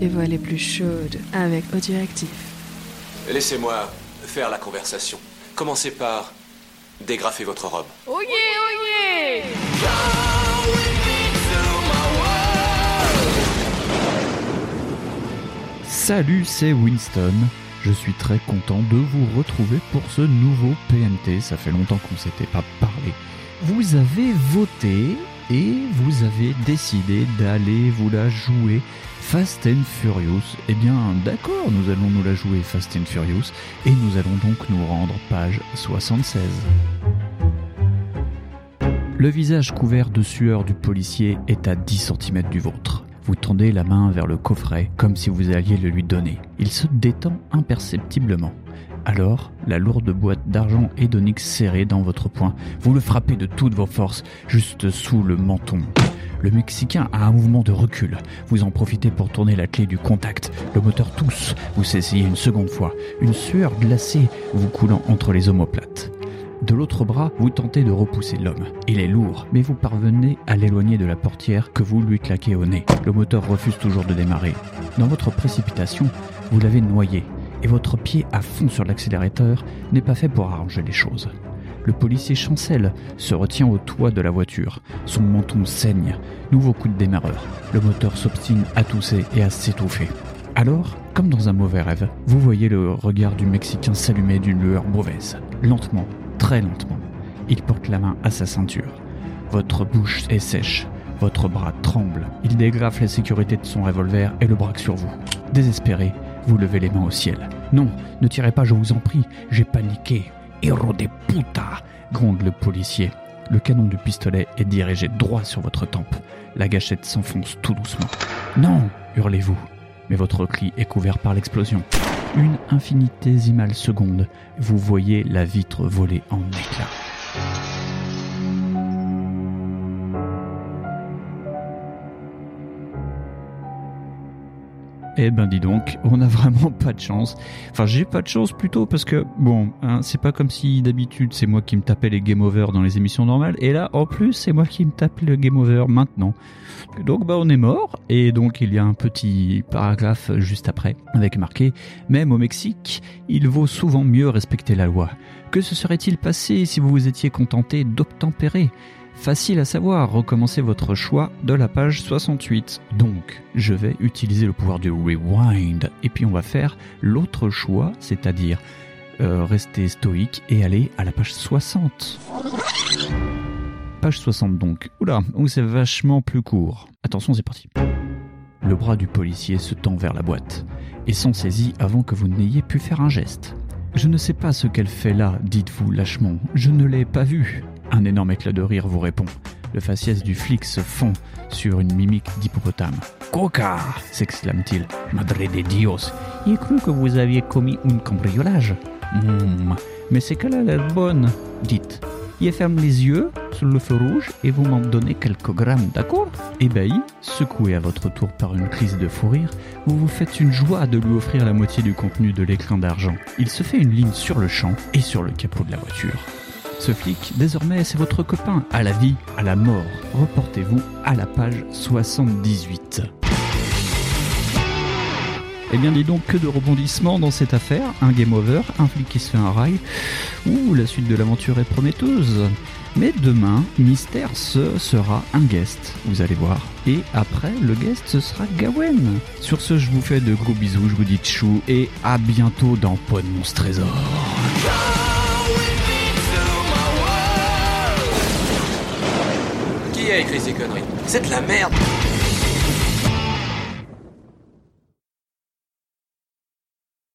les voix les plus chaudes avec Audioactif. Laissez-moi faire la conversation. Commencez par dégrafer votre robe. Oh yeah, oh yeah Salut, c'est Winston. Je suis très content de vous retrouver pour ce nouveau PNT. Ça fait longtemps qu'on ne s'était pas parlé. Vous avez voté et vous avez décidé d'aller vous la jouer Fast and Furious. Eh bien, d'accord, nous allons nous la jouer Fast and Furious et nous allons donc nous rendre page 76. Le visage couvert de sueur du policier est à 10 cm du vôtre. Vous tendez la main vers le coffret comme si vous alliez le lui donner. Il se détend imperceptiblement. Alors, la lourde boîte d'argent et d'onyx serrée dans votre poing, vous le frappez de toutes vos forces, juste sous le menton. Le Mexicain a un mouvement de recul. Vous en profitez pour tourner la clé du contact. Le moteur tousse. Vous essayez une seconde fois. Une sueur glacée vous coulant entre les omoplates. De l'autre bras, vous tentez de repousser l'homme. Il est lourd, mais vous parvenez à l'éloigner de la portière que vous lui claquez au nez. Le moteur refuse toujours de démarrer. Dans votre précipitation, vous l'avez noyé, et votre pied à fond sur l'accélérateur n'est pas fait pour arranger les choses. Le policier chancelle, se retient au toit de la voiture. Son menton saigne. Nouveau coup de démarreur. Le moteur s'obstine à tousser et à s'étouffer. Alors, comme dans un mauvais rêve, vous voyez le regard du Mexicain s'allumer d'une lueur mauvaise. Lentement, très lentement. Il porte la main à sa ceinture. Votre bouche est sèche. Votre bras tremble. Il dégrafe la sécurité de son revolver et le braque sur vous. Désespéré, vous levez les mains au ciel. Non, ne tirez pas, je vous en prie. J'ai paniqué. Héros des putas gronde le policier. Le canon du pistolet est dirigé droit sur votre tempe. La gâchette s'enfonce tout doucement. Non hurlez-vous. Mais votre cri est couvert par l'explosion. Une infinitésimale seconde, vous voyez la vitre voler en éclats. Eh ben dis donc, on a vraiment pas de chance. Enfin j'ai pas de chance plutôt parce que bon, hein, c'est pas comme si d'habitude c'est moi qui me tapais les game over dans les émissions normales et là en plus c'est moi qui me tape le game over maintenant. Donc bah on est mort et donc il y a un petit paragraphe juste après avec marqué même au Mexique il vaut souvent mieux respecter la loi. Que se serait-il passé si vous vous étiez contenté d'obtempérer? Facile à savoir, recommencez votre choix de la page 68. Donc, je vais utiliser le pouvoir du rewind et puis on va faire l'autre choix, c'est-à-dire euh, rester stoïque et aller à la page 60. Page 60 donc. Oula, où c'est vachement plus court. Attention, c'est parti. Le bras du policier se tend vers la boîte et s'en saisit avant que vous n'ayez pu faire un geste. Je ne sais pas ce qu'elle fait là, dites-vous lâchement. Je ne l'ai pas vue. Un énorme éclat de rire vous répond. Le faciès du flic se fond sur une mimique d'hippopotame. Coca s'exclame-t-il. Madre de Dios, il cru que vous aviez commis un cambriolage. Hmm, mais c'est qu'elle a l'air bonne, dites. Il ferme les yeux sur le feu rouge et vous m'en donnez quelques grammes, d'accord? Ébahi, secoué à votre tour par une crise de fou rire, vous vous faites une joie de lui offrir la moitié du contenu de l'écran d'argent. Il se fait une ligne sur le champ et sur le capot de la voiture. Ce flic, désormais, c'est votre copain, à la vie, à la mort. Reportez-vous à la page 78. Eh bien, dis donc que de rebondissements dans cette affaire. Un game over, un flic qui se fait un rail. Ouh, la suite de l'aventure est prometteuse. Mais demain, Mystère ce sera un guest, vous allez voir. Et après, le guest, ce sera Gawen. Sur ce, je vous fais de gros bisous, je vous dis tchou et à bientôt dans Pod Monstre Trésor. Qui a écrit ces conneries? C'est de la merde